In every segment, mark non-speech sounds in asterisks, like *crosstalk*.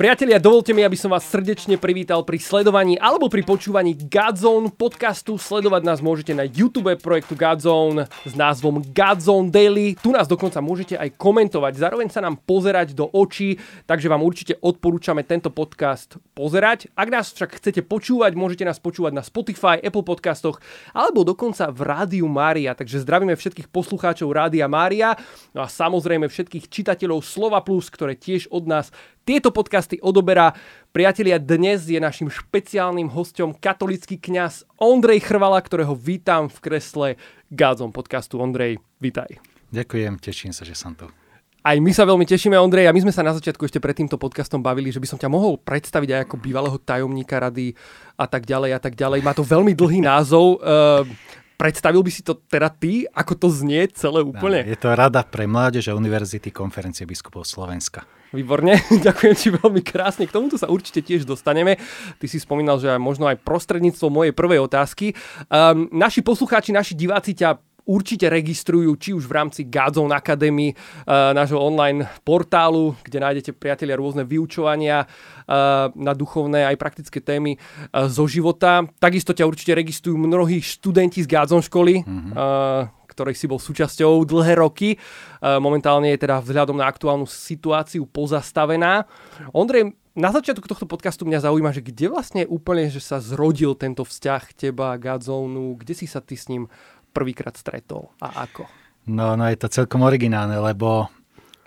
Priatelia, dovolte mi, aby som vás srdečne privítal pri sledovaní alebo pri počúvaní Godzone podcastu. Sledovať nás môžete na YouTube projektu Godzone s názvom Godzone Daily. Tu nás dokonca môžete aj komentovať, zároveň sa nám pozerať do očí, takže vám určite odporúčame tento podcast pozerať. Ak nás však chcete počúvať, môžete nás počúvať na Spotify, Apple podcastoch alebo dokonca v Rádiu Mária. Takže zdravíme všetkých poslucháčov Rádia Mária no a samozrejme všetkých čitateľov Slova Plus, ktoré tiež od nás tieto podcasty odoberá. Priatelia, dnes je našim špeciálnym hostom katolický kňaz Ondrej Chrvala, ktorého vítam v kresle Gádzom podcastu. Ondrej, vítaj. Ďakujem, teším sa, že som tu. Aj my sa veľmi tešíme, Ondrej, a my sme sa na začiatku ešte pred týmto podcastom bavili, že by som ťa mohol predstaviť aj ako bývalého tajomníka rady a tak ďalej a tak ďalej. Má to veľmi dlhý *laughs* názov. Uh, predstavil by si to teda ty, ako to znie celé úplne? Je to Rada pre mládež a Univerzity konferencie biskupov Slovenska. Výborne, *laughs* ďakujem ti veľmi krásne. K tomuto sa určite tiež dostaneme. Ty si spomínal, že možno aj prostredníctvom mojej prvej otázky. Um, naši poslucháči, naši diváci ťa určite registrujú, či už v rámci Godzone Academy, uh, nášho online portálu, kde nájdete, priatelia, rôzne vyučovania uh, na duchovné aj praktické témy uh, zo života. Takisto ťa určite registrujú mnohí študenti z Godzone školy, mm-hmm. Ktorej si bol súčasťou dlhé roky. E, momentálne je teda vzhľadom na aktuálnu situáciu pozastavená. Ondrej, na začiatku tohto podcastu mňa zaujíma, že kde vlastne úplne že sa zrodil tento vzťah teba, Gadzónu, kde si sa ty s ním prvýkrát stretol a ako? No, no je to celkom originálne, lebo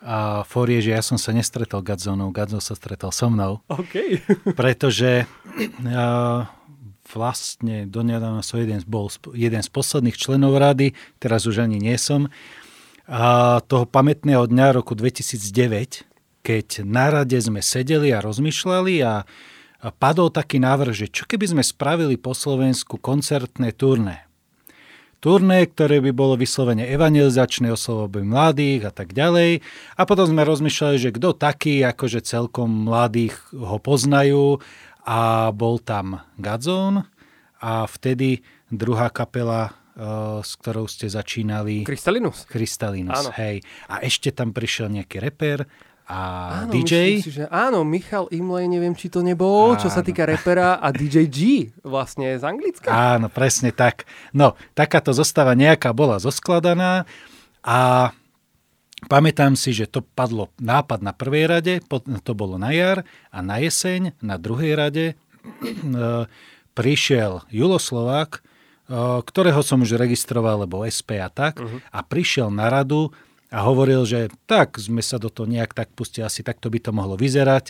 a for je, že ja som sa nestretol Gadzónou, Gadzón sa stretol so mnou. OK. pretože uh, vlastne donedávna som jeden, bol jeden z posledných členov rady, teraz už ani nie som. A toho pamätného dňa roku 2009, keď na rade sme sedeli a rozmýšľali a, a padol taký návrh, že čo keby sme spravili po Slovensku koncertné turné. Turné, ktoré by bolo vyslovene evangelizačné, oslovové mladých a tak ďalej. A potom sme rozmýšľali, že kto taký, akože celkom mladých ho poznajú a bol tam Gadzón a vtedy druhá kapela, uh, s ktorou ste začínali... Krystalinus. Krystalinus, áno. hej. A ešte tam prišiel nejaký reper a áno, DJ. Si, že áno, Michal Imlej, neviem, či to nebol, áno. čo sa týka repera a DJ G vlastne z Anglicka. Áno, presne tak. No, takáto zostava nejaká bola zoskladaná a Pamätám si, že to padlo nápad na prvej rade, to bolo na jar a na jeseň na druhej rade e, prišiel Juloslovák, e, ktorého som už registroval, lebo SP a tak, uh-huh. a prišiel na radu a hovoril, že tak sme sa do toho nejak tak pustili, asi takto by to mohlo vyzerať,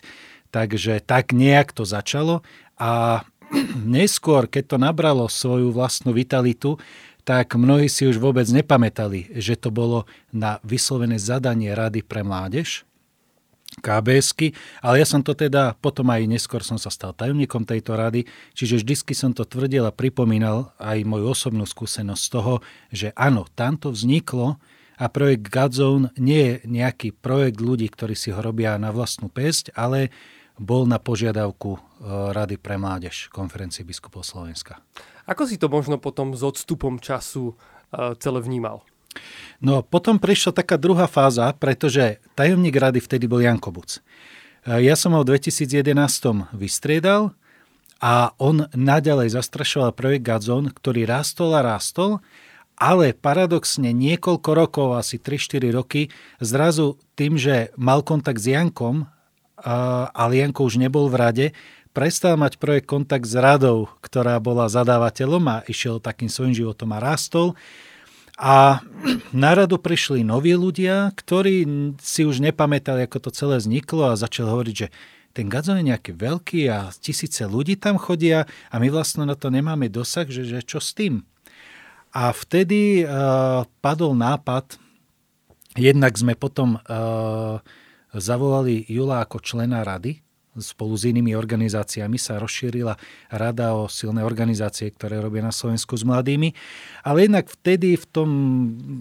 takže tak nejak to začalo. A *clears throat* neskôr, keď to nabralo svoju vlastnú vitalitu, tak mnohí si už vôbec nepamätali, že to bolo na vyslovené zadanie Rady pre mládež, KBSky, ale ja som to teda, potom aj neskôr som sa stal tajomníkom tejto rady, čiže vždycky som to tvrdil a pripomínal aj moju osobnú skúsenosť z toho, že áno, tamto vzniklo a projekt Godzone nie je nejaký projekt ľudí, ktorí si ho robia na vlastnú pesť, ale bol na požiadavku e, Rady pre mládež konferencie biskupov Slovenska. Ako si to možno potom s odstupom času uh, celé vnímal? No potom prišla taká druhá fáza, pretože tajomník rady vtedy bol Jan Kobuc. E, ja som ho v 2011 vystriedal a on naďalej zastrašoval projekt Gazon, ktorý rástol a rástol, ale paradoxne niekoľko rokov, asi 3-4 roky, zrazu tým, že mal kontakt s Jankom, ale Janko už nebol v rade, prestal mať projekt kontakt s radou, ktorá bola zadávateľom a išiel takým svojim životom a rastol. A *clears throat* na radu prišli noví ľudia, ktorí si už nepamätali, ako to celé vzniklo a začali hovoriť, že ten Gadzo je nejaký veľký a tisíce ľudí tam chodia a my vlastne na to nemáme dosah, že, že čo s tým. A vtedy uh, padol nápad, jednak sme potom uh, zavolali Jula ako člena rady, spolu s inými organizáciami sa rozšírila rada o silné organizácie, ktoré robia na Slovensku s mladými. Ale jednak vtedy v tom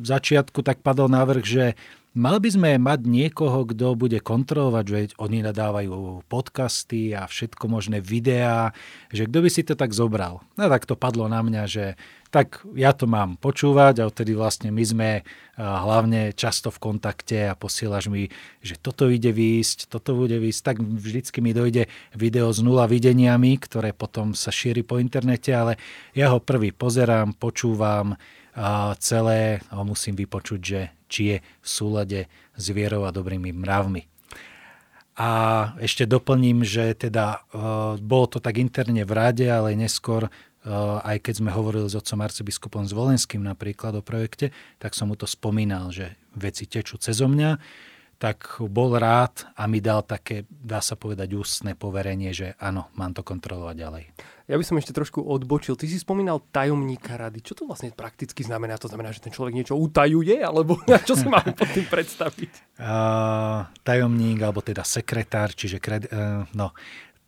začiatku tak padol návrh, že Mal by sme mať niekoho, kto bude kontrolovať, že oni nadávajú podcasty a všetko možné videá, že kto by si to tak zobral. No tak to padlo na mňa, že tak ja to mám počúvať a odtedy vlastne my sme hlavne často v kontakte a posielaš mi, že toto ide výjsť, toto bude výjsť, tak vždycky mi dojde video s nula videniami, ktoré potom sa šíri po internete, ale ja ho prvý pozerám, počúvam, celé ho musím vypočuť, že či je v súlade s vierou a dobrými mravmi. A ešte doplním, že teda uh, bolo to tak interne v rade, ale neskôr, uh, aj keď sme hovorili s otcom arcibiskupom Zvolenským napríklad o projekte, tak som mu to spomínal, že veci tečú cez mňa tak bol rád a mi dal také, dá sa povedať, ústne poverenie, že áno, mám to kontrolovať ďalej. Ja by som ešte trošku odbočil. Ty si spomínal tajomníka rady. Čo to vlastne prakticky znamená? To znamená, že ten človek niečo utajuje? Alebo *laughs* čo si máme pod tým predstaviť? Uh, tajomník, alebo teda sekretár, čiže kred, uh, no,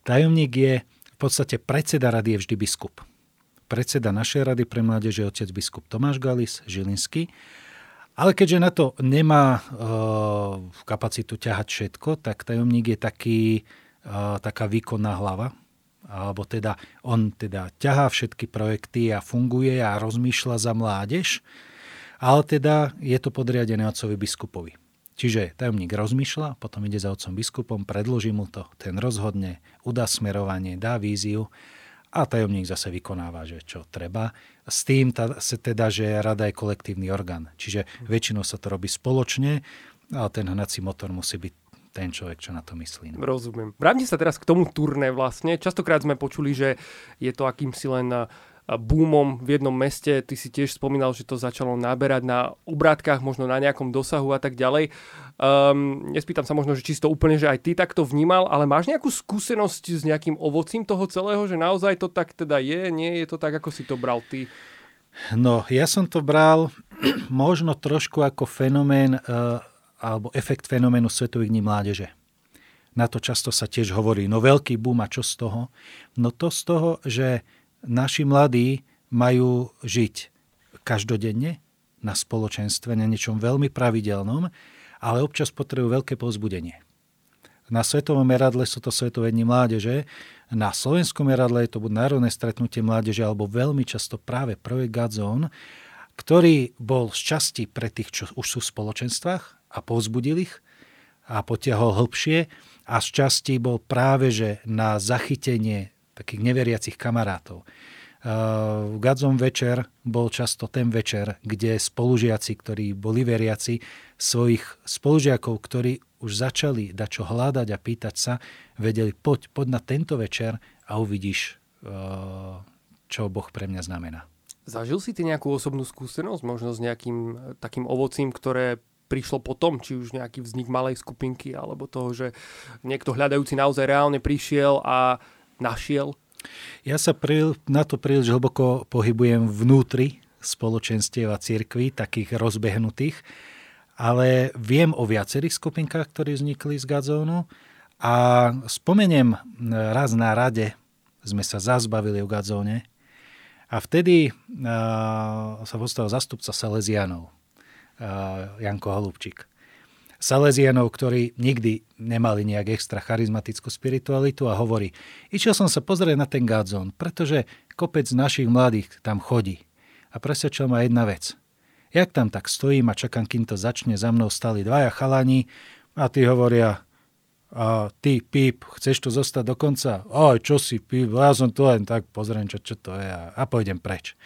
tajomník je v podstate predseda rady je vždy biskup. Predseda našej rady pre mládeže je otec biskup Tomáš Galis, Žilinský ale keďže na to nemá uh, kapacitu ťahať všetko, tak tajomník je taký, uh, taká výkonná hlava. Alebo teda on teda ťahá všetky projekty a funguje a rozmýšľa za mládež, ale teda je to podriadené otcovi biskupovi. Čiže tajomník rozmýšľa, potom ide za otcom biskupom, predloží mu to, ten rozhodne, udá smerovanie, dá víziu a tajomník zase vykonáva, že čo treba. S tým teda, že rada je kolektívny orgán. Čiže väčšinou sa to robí spoločne, ale ten hnací motor musí byť ten človek, čo na to myslí. No. Rozumiem. Vráťme sa teraz k tomu turné vlastne. Častokrát sme počuli, že je to akýmsi len boomom v jednom meste. Ty si tiež spomínal, že to začalo naberať na obrátkach, možno na nejakom dosahu a tak ďalej. Um, nespýtam sa možno, že či si to úplne, že aj ty takto vnímal, ale máš nejakú skúsenosť s nejakým ovocím toho celého, že naozaj to tak teda je, nie je to tak, ako si to bral ty? No, ja som to bral *clears throat* možno trošku ako fenomén uh, alebo efekt fenoménu Svetových dní mládeže. Na to často sa tiež hovorí, no veľký boom a čo z toho? No to z toho, že naši mladí majú žiť každodenne na spoločenstve, na niečom veľmi pravidelnom, ale občas potrebujú veľké povzbudenie. Na svetovom meradle sú to svetové dni mládeže, na slovenskom meradle je to buď národné stretnutie mládeže, alebo veľmi často práve projekt Gadzone, ktorý bol z časti pre tých, čo už sú v spoločenstvách a povzbudil ich a potiahol hĺbšie a z časti bol práve že na zachytenie takých neveriacich kamarátov. Uh, Gadzom večer bol často ten večer, kde spolužiaci, ktorí boli veriaci, svojich spolužiakov, ktorí už začali dať čo hľadať a pýtať sa, vedeli, poď, poď na tento večer a uvidíš, uh, čo Boh pre mňa znamená. Zažil si ty nejakú osobnú skúsenosť, možno s nejakým uh, takým ovocím, ktoré prišlo potom, či už nejaký vznik malej skupinky, alebo toho, že niekto hľadajúci naozaj reálne prišiel a našiel? Ja sa pri, na to príliš hlboko pohybujem vnútri spoločenstiev a cirkví, takých rozbehnutých, ale viem o viacerých skupinkách, ktorí vznikli z Gadzónu a spomeniem raz na rade, sme sa zazbavili o Gadzóne a vtedy uh, sa postavil zastupca Salesianov, uh, Janko Holubčík. Salesianov, ktorí nikdy nemali nejak extra charizmatickú spiritualitu a hovorí, išiel som sa pozrieť na ten Godzone, pretože kopec našich mladých tam chodí. A presvedčil ma jedna vec. Jak tam tak stojím a čakám, kým to začne, za mnou stali dvaja chalani a tí hovoria, a ty, píp, chceš tu zostať do konca? Oj, čo si, píp, ja som tu len tak pozriem, čo, čo to je a, a pôjdem preč.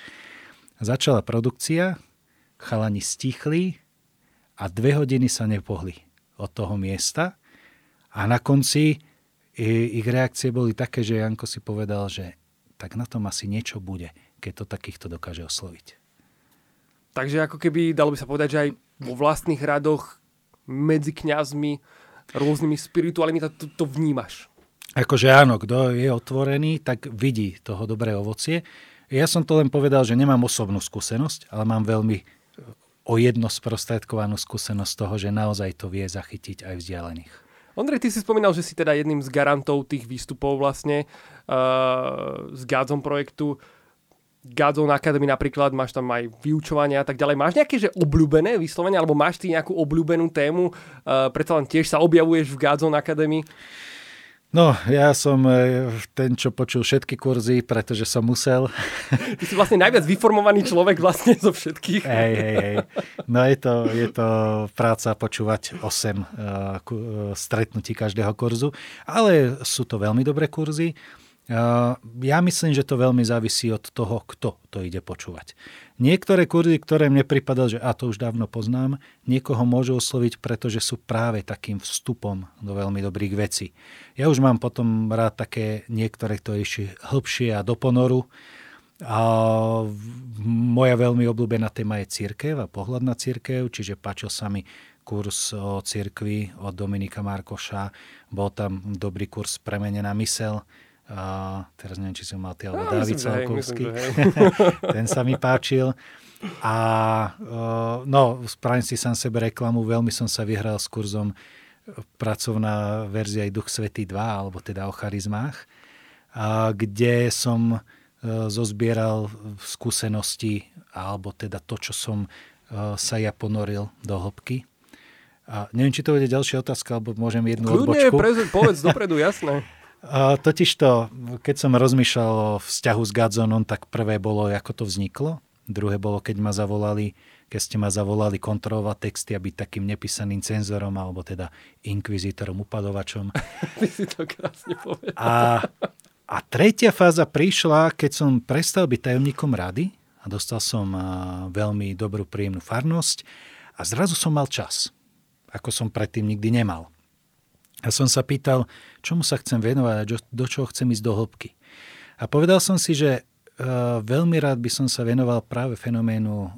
Začala produkcia, chalani stichli, a dve hodiny sa nepohli od toho miesta a na konci ich reakcie boli také, že Janko si povedal, že tak na tom asi niečo bude, keď to takýchto dokáže osloviť. Takže ako keby, dalo by sa povedať, že aj vo vlastných radoch medzi kňazmi, rôznymi spirituálnymi, to, to vnímaš. Akože áno, kto je otvorený, tak vidí toho dobré ovocie. Ja som to len povedal, že nemám osobnú skúsenosť, ale mám veľmi o jedno sprostredkovanú skúsenosť toho, že naozaj to vie zachytiť aj vzdialených. Ondrej, ty si spomínal, že si teda jedným z garantov tých výstupov vlastne uh, s Gádzom projektu. Godzone Academy napríklad, máš tam aj vyučovania a tak ďalej. Máš nejaké že obľúbené vyslovene, alebo máš ty nejakú obľúbenú tému? Uh, predsa len tiež sa objavuješ v Godzone Academy? No, ja som e, ten, čo počul všetky kurzy, pretože som musel. Ty si vlastne najviac vyformovaný človek vlastne zo všetkých. Hej, hej, hej. No je to, je to práca počúvať 8 uh, stretnutí každého kurzu, ale sú to veľmi dobré kurzy. Ja myslím, že to veľmi závisí od toho, kto to ide počúvať. Niektoré kurzy, ktoré mne pripadal, že a to už dávno poznám, niekoho môžu osloviť, pretože sú práve takým vstupom do veľmi dobrých vecí. Ja už mám potom rád také niektoré, ktoré išli hĺbšie a do ponoru. A moja veľmi obľúbená téma je církev a pohľad na církev, čiže páčil sa mi kurz o cirkvi od Dominika Markoša, bol tam dobrý kurz Premenená mysel, a teraz neviem, či som mal ty, alebo no, Dávid Salkovský. *laughs* Ten sa mi páčil. A no, spravím si sám sebe reklamu, veľmi som sa vyhral s kurzom pracovná verzia aj Duch Svetý 2, alebo teda o charizmách, a kde som e, zozbieral skúsenosti, alebo teda to, čo som e, sa ja ponoril do hĺbky. A neviem, či to bude ďalšia otázka, alebo môžem jednu Kľudne, odbočku. Kľudne, povedz *laughs* dopredu, jasné. Totiž to, keď som rozmýšľal o vzťahu s Gadzonom, tak prvé bolo, ako to vzniklo. Druhé bolo, keď ma zavolali, keď ste ma zavolali kontrolovať texty a byť takým nepísaným cenzorom, alebo teda inkvizítorom, upadovačom. *laughs* Ty si to krásne povedal. A, a tretia fáza prišla, keď som prestal byť tajomníkom rady a dostal som veľmi dobrú, príjemnú farnosť a zrazu som mal čas, ako som predtým nikdy nemal. A som sa pýtal, čomu sa chcem venovať a do čoho chcem ísť do hĺbky. A povedal som si, že uh, veľmi rád by som sa venoval práve fenoménu uh,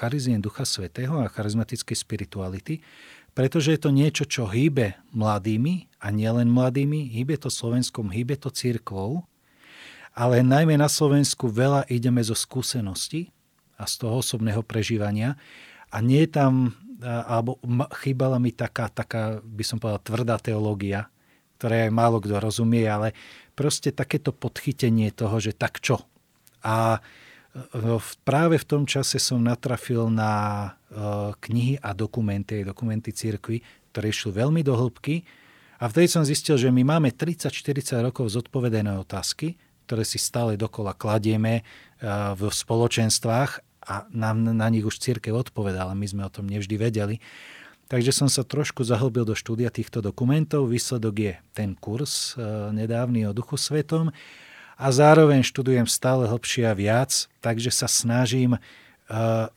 charizien Ducha Svetého a charizmatickej spirituality, pretože je to niečo, čo hýbe mladými a nielen mladými, hýbe to Slovenskom, hýbe to církvou, ale najmä na Slovensku veľa ideme zo skúseností a z toho osobného prežívania a nie je tam alebo chýbala mi taká, taká, by som povedal, tvrdá teológia, ktoré málo kto rozumie, ale proste takéto podchytenie toho, že tak čo. A e, práve v tom čase som natrafil na e, knihy a dokumenty, dokumenty církvy, ktoré išli veľmi do hĺbky. A vtedy som zistil, že my máme 30-40 rokov zodpovedené otázky, ktoré si stále dokola kladieme e, v spoločenstvách a nám na nich už církev odpovedala, my sme o tom nevždy vedeli. Takže som sa trošku zahlbil do štúdia týchto dokumentov. Výsledok je ten kurz e, nedávny o Duchu Svetom a zároveň študujem stále hlbšie a viac, takže sa snažím e,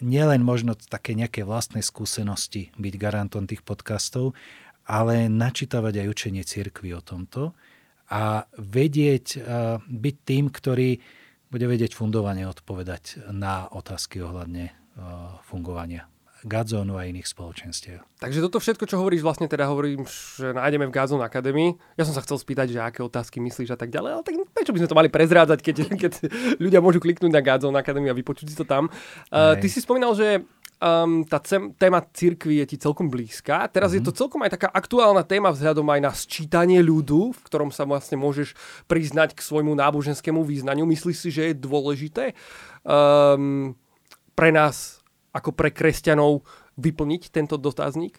nielen možno také nejaké vlastné skúsenosti byť garantom tých podcastov, ale načítavať aj učenie církvy o tomto a vedieť, e, byť tým, ktorý bude vedieť fundovane odpovedať na otázky ohľadne uh, fungovania Gadzonu a iných spoločenstiev. Takže toto všetko, čo hovoríš, vlastne teda hovorím, že nájdeme v Gadzon Academy. Ja som sa chcel spýtať, že aké otázky myslíš a tak ďalej, ale tak prečo by sme to mali prezrádzať, keď, *laughs* keď ľudia môžu kliknúť na Gadzon Academy a vypočuť si to tam. Uh, ty si spomínal, že um, tá cem, téma cirkvi je ti celkom blízka. Teraz mm-hmm. je to mhm. celkom aj taká aktuálna téma vzhľadom aj na sčítanie ľudu, v ktorom sa vlastne môžeš priznať k svojmu náboženskému význaniu. Myslíš si, že je dôležité um, pre nás ako pre kresťanov vyplniť tento dotazník?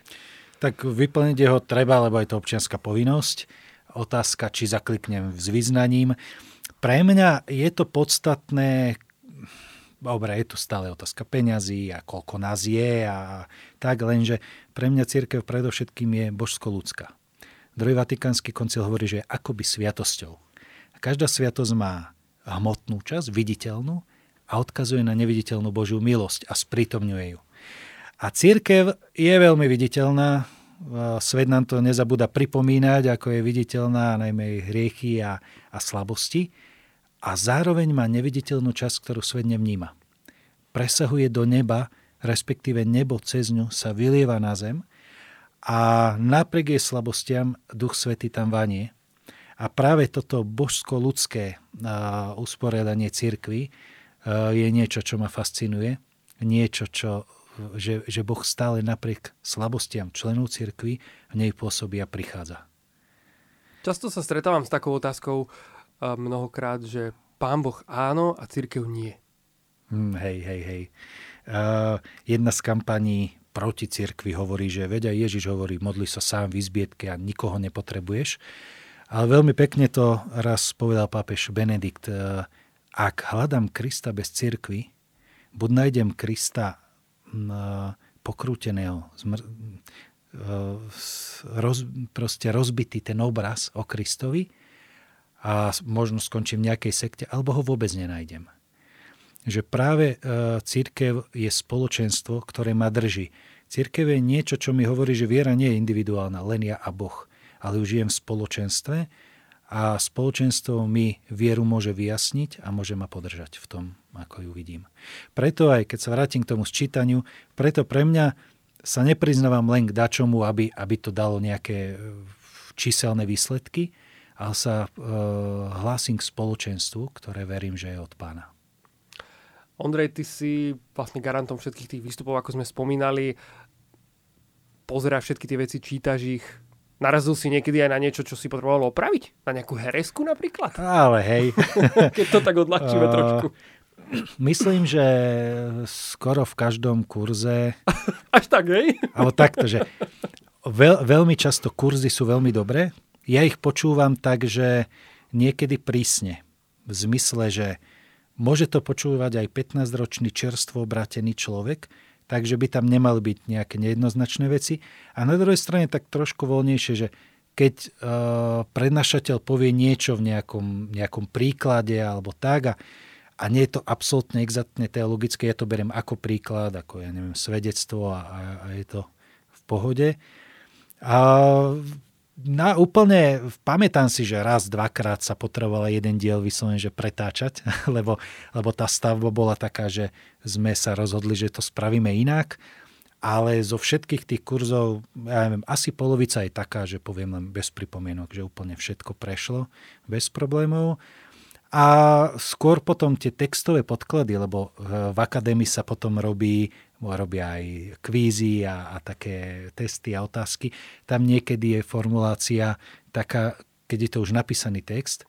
Tak vyplniť jeho treba, lebo je to občianská povinnosť. Otázka, či zakliknem s význaním. Pre mňa je to podstatné dobre, je tu stále otázka peňazí a koľko nás je a tak, lenže pre mňa církev predovšetkým je božsko-ľudská. Druhý vatikánsky koncil hovorí, že je akoby sviatosťou. Každá sviatosť má hmotnú časť, viditeľnú a odkazuje na neviditeľnú Božiu milosť a sprítomňuje ju. A církev je veľmi viditeľná, svet nám to nezabúda pripomínať, ako je viditeľná najmä jej hriechy a, a slabosti a zároveň má neviditeľnú časť, ktorú svet nevníma. Presahuje do neba, respektíve nebo cez ňu sa vylieva na zem a napriek jej slabostiam Duch Svety tam vanie. A práve toto božsko-ľudské usporiadanie cirkvy je niečo, čo ma fascinuje, niečo, čo, že, že Boh stále napriek slabostiam členov cirkvy v nej pôsobí a prichádza. Často sa stretávam s takou otázkou, mnohokrát, že pán Boh áno a církev nie. Mm, hej, hej, hej. Uh, jedna z kampaní proti cirkvi hovorí, že vedia Ježiš hovorí, modli sa sám v izbietke a nikoho nepotrebuješ. Ale veľmi pekne to raz povedal pápež Benedikt. Ak hľadám Krista bez cirkvi, buď nájdem Krista uh, pokrúteného, zmr- roz, proste rozbitý ten obraz o Kristovi a možno skončím v nejakej sekte, alebo ho vôbec nenájdem že práve e, církev je spoločenstvo, ktoré ma drží. Církev je niečo, čo mi hovorí, že viera nie je individuálna, len ja a Boh, ale už žijem v spoločenstve a spoločenstvo mi vieru môže vyjasniť a môže ma podržať v tom, ako ju vidím. Preto aj, keď sa vrátim k tomu sčítaniu, preto pre mňa sa nepriznávam len k dačomu, aby, aby to dalo nejaké e, číselné výsledky, ale sa e, hlásim k spoločenstvu, ktoré verím, že je od pána. Ondrej, ty si vlastne garantom všetkých tých výstupov, ako sme spomínali. Pozeráš všetky tie veci, čítaš ich. Narazil si niekedy aj na niečo, čo si potrebovalo opraviť? Na nejakú heresku napríklad? Ale hej. *laughs* Keď to tak odľahčíme uh, *laughs* trošku. Myslím, že skoro v každom kurze... *laughs* Až tak, hej? Alebo takto, že veľ, veľmi často kurzy sú veľmi dobré. Ja ich počúvam tak, že niekedy prísne. V zmysle, že Môže to počúvať aj 15-ročný čerstvo obratený človek, takže by tam nemali byť nejaké nejednoznačné veci. A na druhej strane tak trošku voľnejšie, že keď uh, prednášateľ povie niečo v nejakom, nejakom príklade alebo tak a, a nie je to absolútne exaktne teologické, ja to beriem ako príklad, ako ja neviem, svedectvo a, a, a je to v pohode. A na, úplne pamätám si, že raz, dvakrát sa potrebovala jeden diel vyslovene, že pretáčať, *laughs* lebo, lebo tá stavba bola taká, že sme sa rozhodli, že to spravíme inak. Ale zo všetkých tých kurzov, ja neviem, asi polovica je taká, že poviem len bez pripomienok, že úplne všetko prešlo bez problémov. A skôr potom tie textové podklady, lebo v akadémii sa potom robí, robia aj kvízy a, a také testy a otázky. Tam niekedy je formulácia taká, keď je to už napísaný text,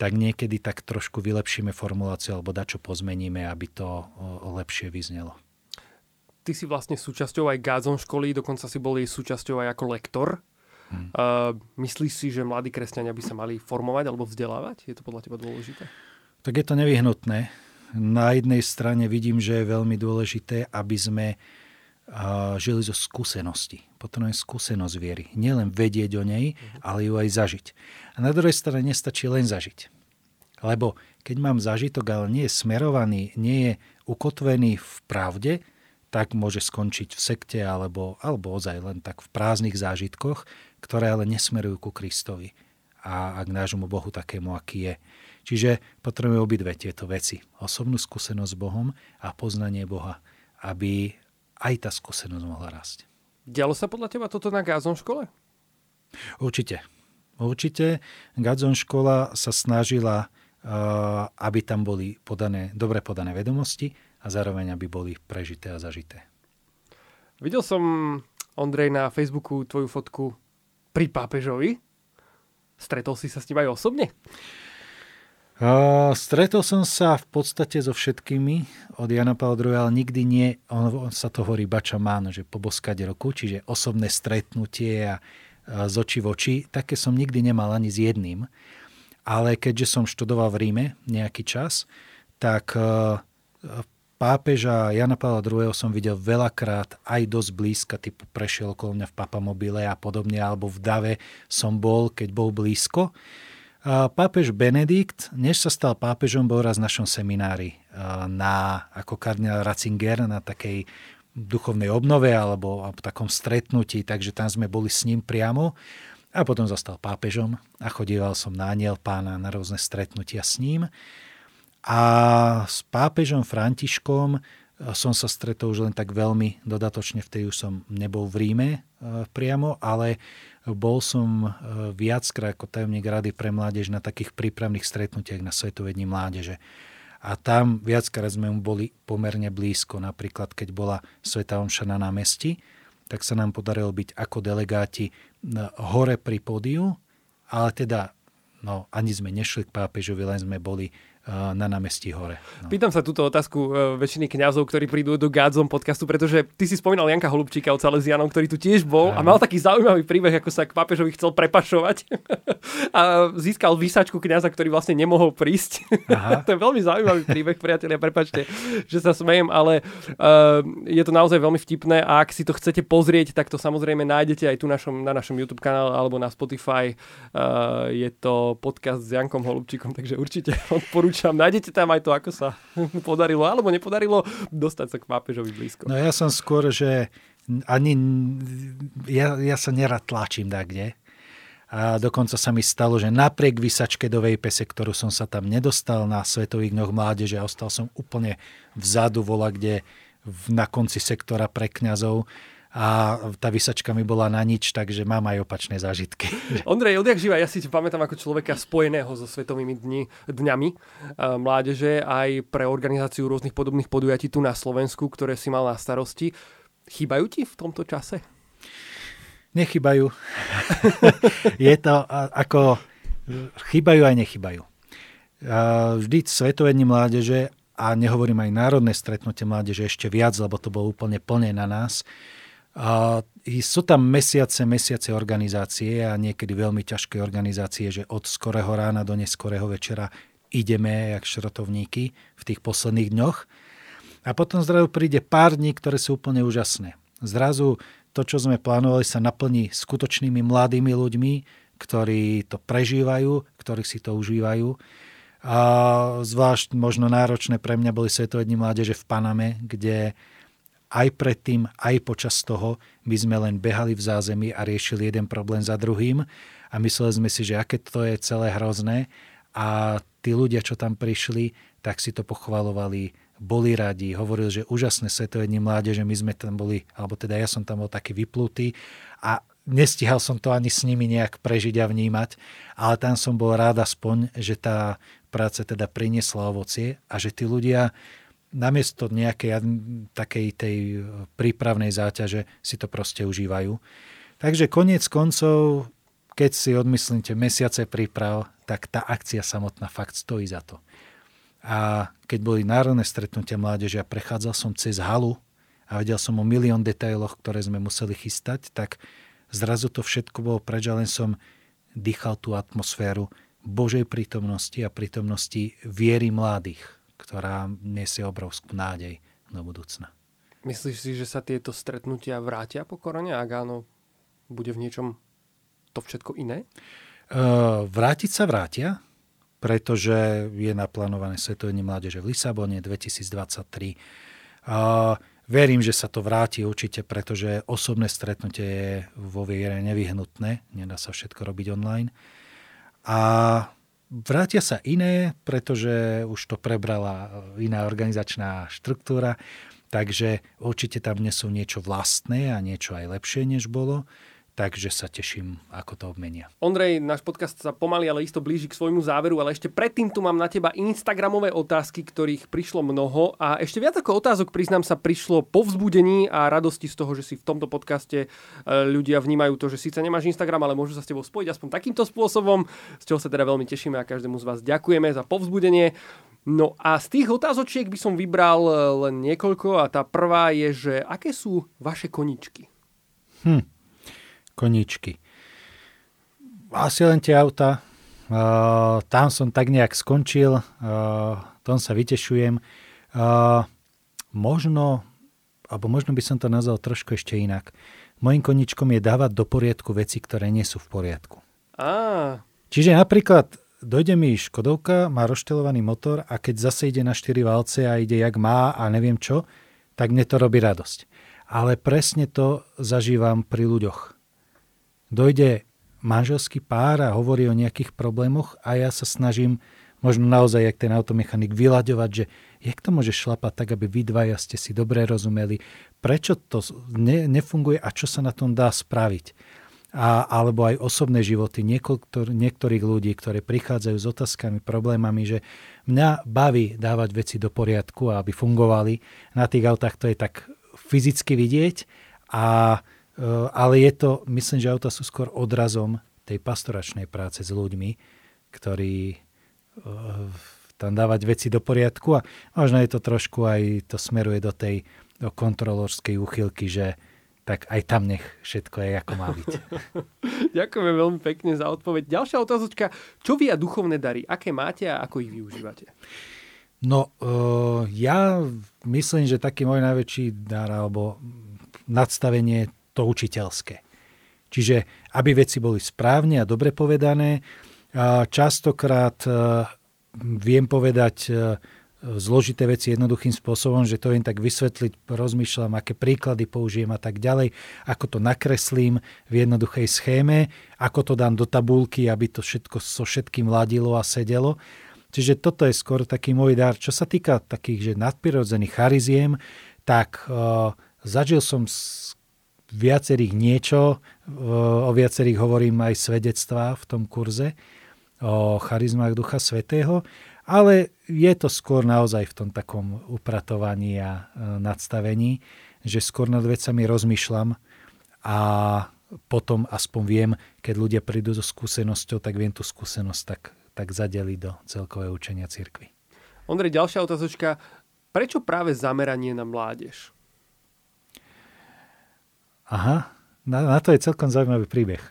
tak niekedy tak trošku vylepšíme formuláciu alebo dačo pozmeníme, aby to lepšie vyznelo. Ty si vlastne súčasťou aj Gázon školy, dokonca si boli súčasťou aj ako lektor Hmm. Uh, myslíš si, že mladí kresťania by sa mali formovať alebo vzdelávať? Je to podľa teba dôležité? Tak je to nevyhnutné. Na jednej strane vidím, že je veľmi dôležité, aby sme žili zo skúsenosti. Potrebujeme skúsenosť viery. Nielen vedieť o nej, hmm. ale ju aj zažiť. A na druhej strane nestačí len zažiť. Lebo keď mám zažitok, ale nie je smerovaný, nie je ukotvený v pravde, tak môže skončiť v sekte alebo, alebo ozaj len tak v prázdnych zážitkoch, ktoré ale nesmerujú ku Kristovi a, a k nášmu Bohu takému, aký je. Čiže potrebujeme obidve tieto veci. Osobnú skúsenosť s Bohom a poznanie Boha, aby aj tá skúsenosť mohla rásť. Dialo sa podľa teba toto na Gázon škole? Určite. Určite. Gazon škola sa snažila, aby tam boli podané, dobre podané vedomosti a zároveň, aby boli prežité a zažité. Videl som, Ondrej, na Facebooku tvoju fotku pri pápežovi. Stretol si sa s ním aj osobne? Uh, stretol som sa v podstate so všetkými od Jana Pavla II, ale nikdy nie, on, on sa to hovorí bačamán, že poboskať roku, čiže osobné stretnutie a, a z očí v oči. Také som nikdy nemal ani s jedným. Ale keďže som študoval v Ríme nejaký čas, tak uh, pápeža Jana Pavla II. som videl veľakrát aj dosť blízka, typu prešiel okolo mňa v papamobile a podobne, alebo v Dave som bol, keď bol blízko. A pápež Benedikt, než sa stal pápežom, bol raz v našom seminári na, ako kardinál Ratzinger na takej duchovnej obnove alebo, alebo takom stretnutí, takže tam sme boli s ním priamo. A potom zastal pápežom a chodíval som na aniel pána na rôzne stretnutia s ním. A s pápežom Františkom som sa stretol už len tak veľmi dodatočne, vtedy už som nebol v Ríme eh, priamo, ale bol som eh, viackrát ako tajomník Rady pre mládež na takých prípravných stretnutiach na Svetovední mládeže. A tam viackrát sme mu boli pomerne blízko, napríklad keď bola Sveta Omša na námestí, tak sa nám podarilo byť ako delegáti hore pri pódiu, ale teda no, ani sme nešli k pápežovi, len sme boli na námestí hore. No. Pýtam sa túto otázku uh, väčšiny kňazov, ktorí prídu do Gádzom podcastu, pretože ty si spomínal Janka Holubčíka od Salesianom, ktorý tu tiež bol a mal taký zaujímavý príbeh, ako sa k pápežovi chcel prepašovať *laughs* a získal výsačku kňaza, ktorý vlastne nemohol prísť. Aha. *laughs* to je veľmi zaujímavý príbeh, priatelia, prepačte, že sa smejem, ale uh, je to naozaj veľmi vtipné a ak si to chcete pozrieť, tak to samozrejme nájdete aj tu našom, na našom YouTube kanále alebo na Spotify. Uh, je to podcast s Jankom Holubčíkom, takže určite *laughs* odporúčam odporúčam. Nájdete tam aj to, ako sa *laughs* podarilo alebo nepodarilo dostať sa k pápežovi blízko. No ja som skôr, že ani ja, ja sa nerad tlačím tak, kde. A dokonca sa mi stalo, že napriek vysačke do Vejpese, ktorú som sa tam nedostal na Svetových dňoch mládeže a ostal som úplne vzadu, vola kde na konci sektora pre kňazov, a tá vysačka mi bola na nič, takže mám aj opačné zážitky. *laughs* Ondrej, odjak živa, ja si pamätám ako človeka spojeného so svetovými dni, dňami mládeže aj pre organizáciu rôznych podobných podujatí tu na Slovensku, ktoré si mal na starosti. Chýbajú ti v tomto čase? Nechybajú. *laughs* Je to ako... Chýbajú aj nechybajú. Vždy Svetové dni mládeže a nehovorím aj národné stretnutie mládeže ešte viac, lebo to bolo úplne plné na nás a sú tam mesiace, mesiace organizácie a niekedy veľmi ťažké organizácie, že od skorého rána do neskorého večera ideme jak šrotovníky v tých posledných dňoch. A potom zrazu príde pár dní, ktoré sú úplne úžasné. Zrazu to, čo sme plánovali, sa naplní skutočnými mladými ľuďmi, ktorí to prežívajú, ktorí si to užívajú. A zvlášť možno náročné pre mňa boli Svetové dni mládeže v Paname, kde aj predtým, aj počas toho my sme len behali v zázemí a riešili jeden problém za druhým a mysleli sme si, že aké to je celé hrozné a tí ľudia, čo tam prišli, tak si to pochvalovali, boli radi, hovorili, že úžasné svetové dni mládeže, my sme tam boli, alebo teda ja som tam bol taký vyplutý a nestihal som to ani s nimi nejak prežiť a vnímať, ale tam som bol rád aspoň, že tá práca teda priniesla ovocie a že tí ľudia namiesto nejakej takej tej e, prípravnej záťaže si to proste užívajú. Takže koniec koncov, keď si odmyslíte mesiace príprav, tak tá akcia samotná fakt stojí za to. A keď boli národné stretnutia mládeže a prechádzal som cez halu a vedel som o milión detailoch, ktoré sme museli chystať, tak zrazu to všetko bolo preč len som dýchal tú atmosféru Božej prítomnosti a prítomnosti viery mladých ktorá nesie obrovskú nádej do budúcna. Myslíš si, že sa tieto stretnutia vrátia po korone? Ak áno, bude v niečom to všetko iné? Uh, vrátiť sa vrátia, pretože je naplánované Svetové mládeže v Lisabone 2023. Uh, verím, že sa to vráti určite, pretože osobné stretnutie je vo viere nevyhnutné. Nedá sa všetko robiť online. A Vrátia sa iné, pretože už to prebrala iná organizačná štruktúra, takže určite tam nesú niečo vlastné a niečo aj lepšie, než bolo takže sa teším, ako to obmenia. Ondrej, náš podcast sa pomaly, ale isto blíži k svojmu záveru, ale ešte predtým tu mám na teba Instagramové otázky, ktorých prišlo mnoho a ešte viac ako otázok, priznám sa, prišlo po vzbudení a radosti z toho, že si v tomto podcaste e, ľudia vnímajú to, že síce nemáš Instagram, ale môžu sa s tebou spojiť aspoň takýmto spôsobom, z čoho sa teda veľmi tešíme a každému z vás ďakujeme za povzbudenie. No a z tých otázočiek by som vybral e, len niekoľko a tá prvá je, že aké sú vaše koničky? Hm koníčky. Asi len tie auta. Uh, tam som tak nejak skončil, uh, tom sa vytešujem. Uh, možno, alebo možno by som to nazval trošku ešte inak. Mojím koničkom je dávať do poriadku veci, ktoré nie sú v poriadku. Ah. Čiže napríklad dojde mi Škodovka, má rozštelovaný motor a keď zase ide na 4 valce a ide jak má a neviem čo, tak mne to robí radosť. Ale presne to zažívam pri ľuďoch dojde manželský pár a hovorí o nejakých problémoch a ja sa snažím možno naozaj, jak ten automechanik, vyľaďovať, že jak to môže šlapať tak, aby vy dvaja ste si dobre rozumeli, prečo to ne, nefunguje a čo sa na tom dá spraviť. A, alebo aj osobné životy niektor, niektorých ľudí, ktorí prichádzajú s otázkami, problémami, že mňa baví dávať veci do poriadku a aby fungovali. Na tých autách to je tak fyzicky vidieť a ale je to, myslím, že auta sú skôr odrazom tej pastoračnej práce s ľuďmi, ktorí eh, tam dávať veci do poriadku a možno je to trošku aj, to smeruje do tej do kontrolorskej úchylky, že tak aj tam nech všetko je, ako má byť. *laughs* Ďakujeme veľmi pekne za odpoveď. Ďalšia otázočka. Čo vy a duchovné dary? Aké máte a ako ich využívate? No, uh, ja myslím, že taký môj najväčší dar alebo nadstavenie to učiteľské. Čiže aby veci boli správne a dobre povedané. Častokrát uh, viem povedať uh, zložité veci jednoduchým spôsobom, že to jen tak vysvetliť, rozmýšľam, aké príklady použijem a tak ďalej, ako to nakreslím v jednoduchej schéme, ako to dám do tabulky, aby to všetko so všetkým ladilo a sedelo. Čiže toto je skôr taký môj dar. Čo sa týka takých, že nadprirodzených chariziem, tak uh, zažil som viacerých niečo, o viacerých hovorím aj svedectvá v tom kurze o charizmách Ducha Svetého, ale je to skôr naozaj v tom takom upratovaní a uh, nadstavení, že skôr nad vecami rozmýšľam a potom aspoň viem, keď ľudia prídu so skúsenosťou, tak viem tú skúsenosť tak tak zadeli do celkového učenia cirkvy. Ondrej, ďalšia otázočka. Prečo práve zameranie na mládež? Aha, na, na to je celkom zaujímavý príbeh.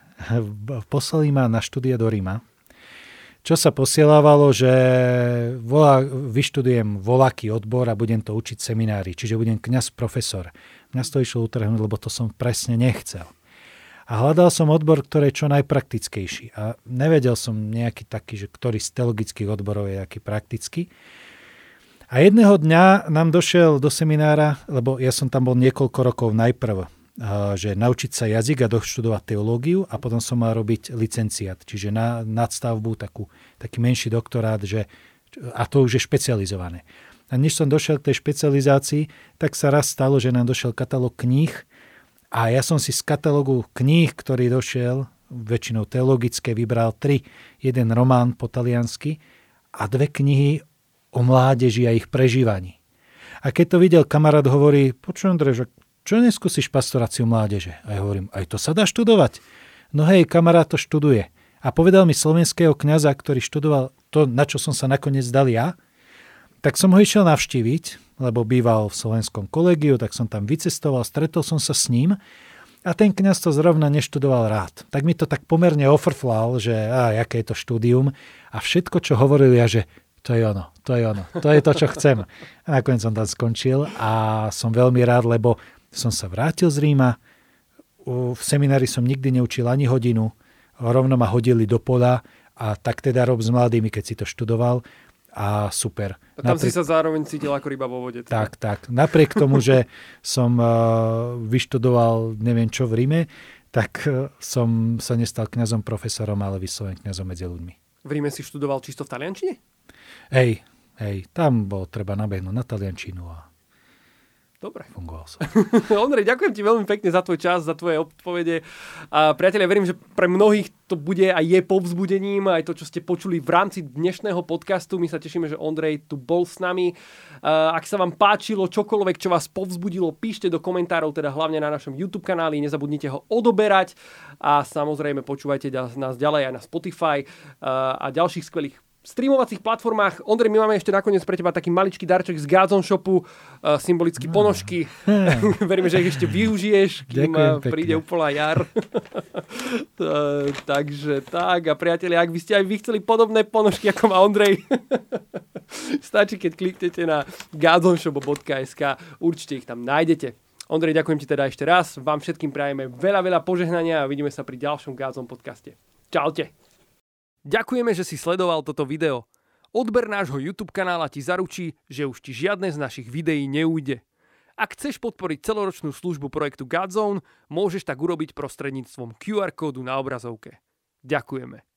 Poslali ma na štúdia do Ríma, čo sa posielávalo, že volá, vyštudujem voláky odbor a budem to učiť seminári, čiže budem kňaz profesor. Mňa to išlo utrhnúť, lebo to som presne nechcel a hľadal som odbor, ktorý je čo najpraktickejší. A nevedel som nejaký taký, že ktorý z teologických odborov je aký praktický. A jedného dňa nám došiel do seminára, lebo ja som tam bol niekoľko rokov najprv, že naučiť sa jazyk a doštudovať teológiu a potom som mal robiť licenciát, čiže na nadstavbu takú, taký menší doktorát, že, a to už je špecializované. A než som došiel k tej špecializácii, tak sa raz stalo, že nám došiel katalóg kníh, a ja som si z katalógu kníh, ktorý došiel, väčšinou teologické, vybral tri. Jeden román po taliansky a dve knihy o mládeži a ich prežívaní. A keď to videl kamarát, hovorí, počujem, že čo neskúsiš pastoráciu mládeže? A ja hovorím, aj to sa dá študovať. No hej, kamarát to študuje. A povedal mi slovenského kňaza, ktorý študoval to, na čo som sa nakoniec dal ja, tak som ho išiel navštíviť lebo býval v slovenskom kolegiu, tak som tam vycestoval, stretol som sa s ním a ten kniaz to zrovna neštudoval rád. Tak mi to tak pomerne ofrflal, že a, aké je to štúdium a všetko, čo hovoril ja, že to je ono, to je ono, to je to, čo chcem. A nakoniec som tam skončil a som veľmi rád, lebo som sa vrátil z Ríma, v seminári som nikdy neučil ani hodinu, rovno ma hodili do pola a tak teda rob s mladými, keď si to študoval a super. A tam Napriek... si sa zároveň cítil ako ryba vo vode. Teda. Tak, tak. Napriek tomu, že som uh, vyštudoval neviem čo v Ríme, tak uh, som sa nestal kňazom profesorom, ale vysloven kňazom medzi ľuďmi. V Ríme si študoval čisto v taliančine? Hej, hej, tam bolo treba nabehnúť na taliančinu a Dobre. Fungoval som. *laughs* Ondrej, ďakujem ti veľmi pekne za tvoj čas, za tvoje odpovede. A priatelia, verím, že pre mnohých to bude a je povzbudením, aj to, čo ste počuli v rámci dnešného podcastu. My sa tešíme, že Ondrej tu bol s nami. Ak sa vám páčilo čokoľvek, čo vás povzbudilo, píšte do komentárov, teda hlavne na našom YouTube kanáli, nezabudnite ho odoberať a samozrejme počúvajte nás ďalej aj na Spotify a ďalších skvelých streamovacích platformách. Ondrej, my máme ešte nakoniec pre teba taký maličký darček z Gazon Shopu, uh, symbolicky no. ponožky. *laughs* *laughs* Veríme, že ich ešte využiješ, kým Ďakujem uh, príde úplná jar. *laughs* Takže tak a priatelia, ak by ste aj vy chceli podobné ponožky, ako má Ondrej, stačí, keď kliknete na gazonshop.sk, určite ich tam nájdete. Ondrej, ďakujem ti teda ešte raz. Vám všetkým prajeme veľa, veľa požehnania a vidíme sa pri ďalšom Gazon podcaste. Čaute. Ďakujeme, že si sledoval toto video. Odber nášho YouTube kanála ti zaručí, že už ti žiadne z našich videí neújde. Ak chceš podporiť celoročnú službu projektu Godzone, môžeš tak urobiť prostredníctvom QR kódu na obrazovke. Ďakujeme.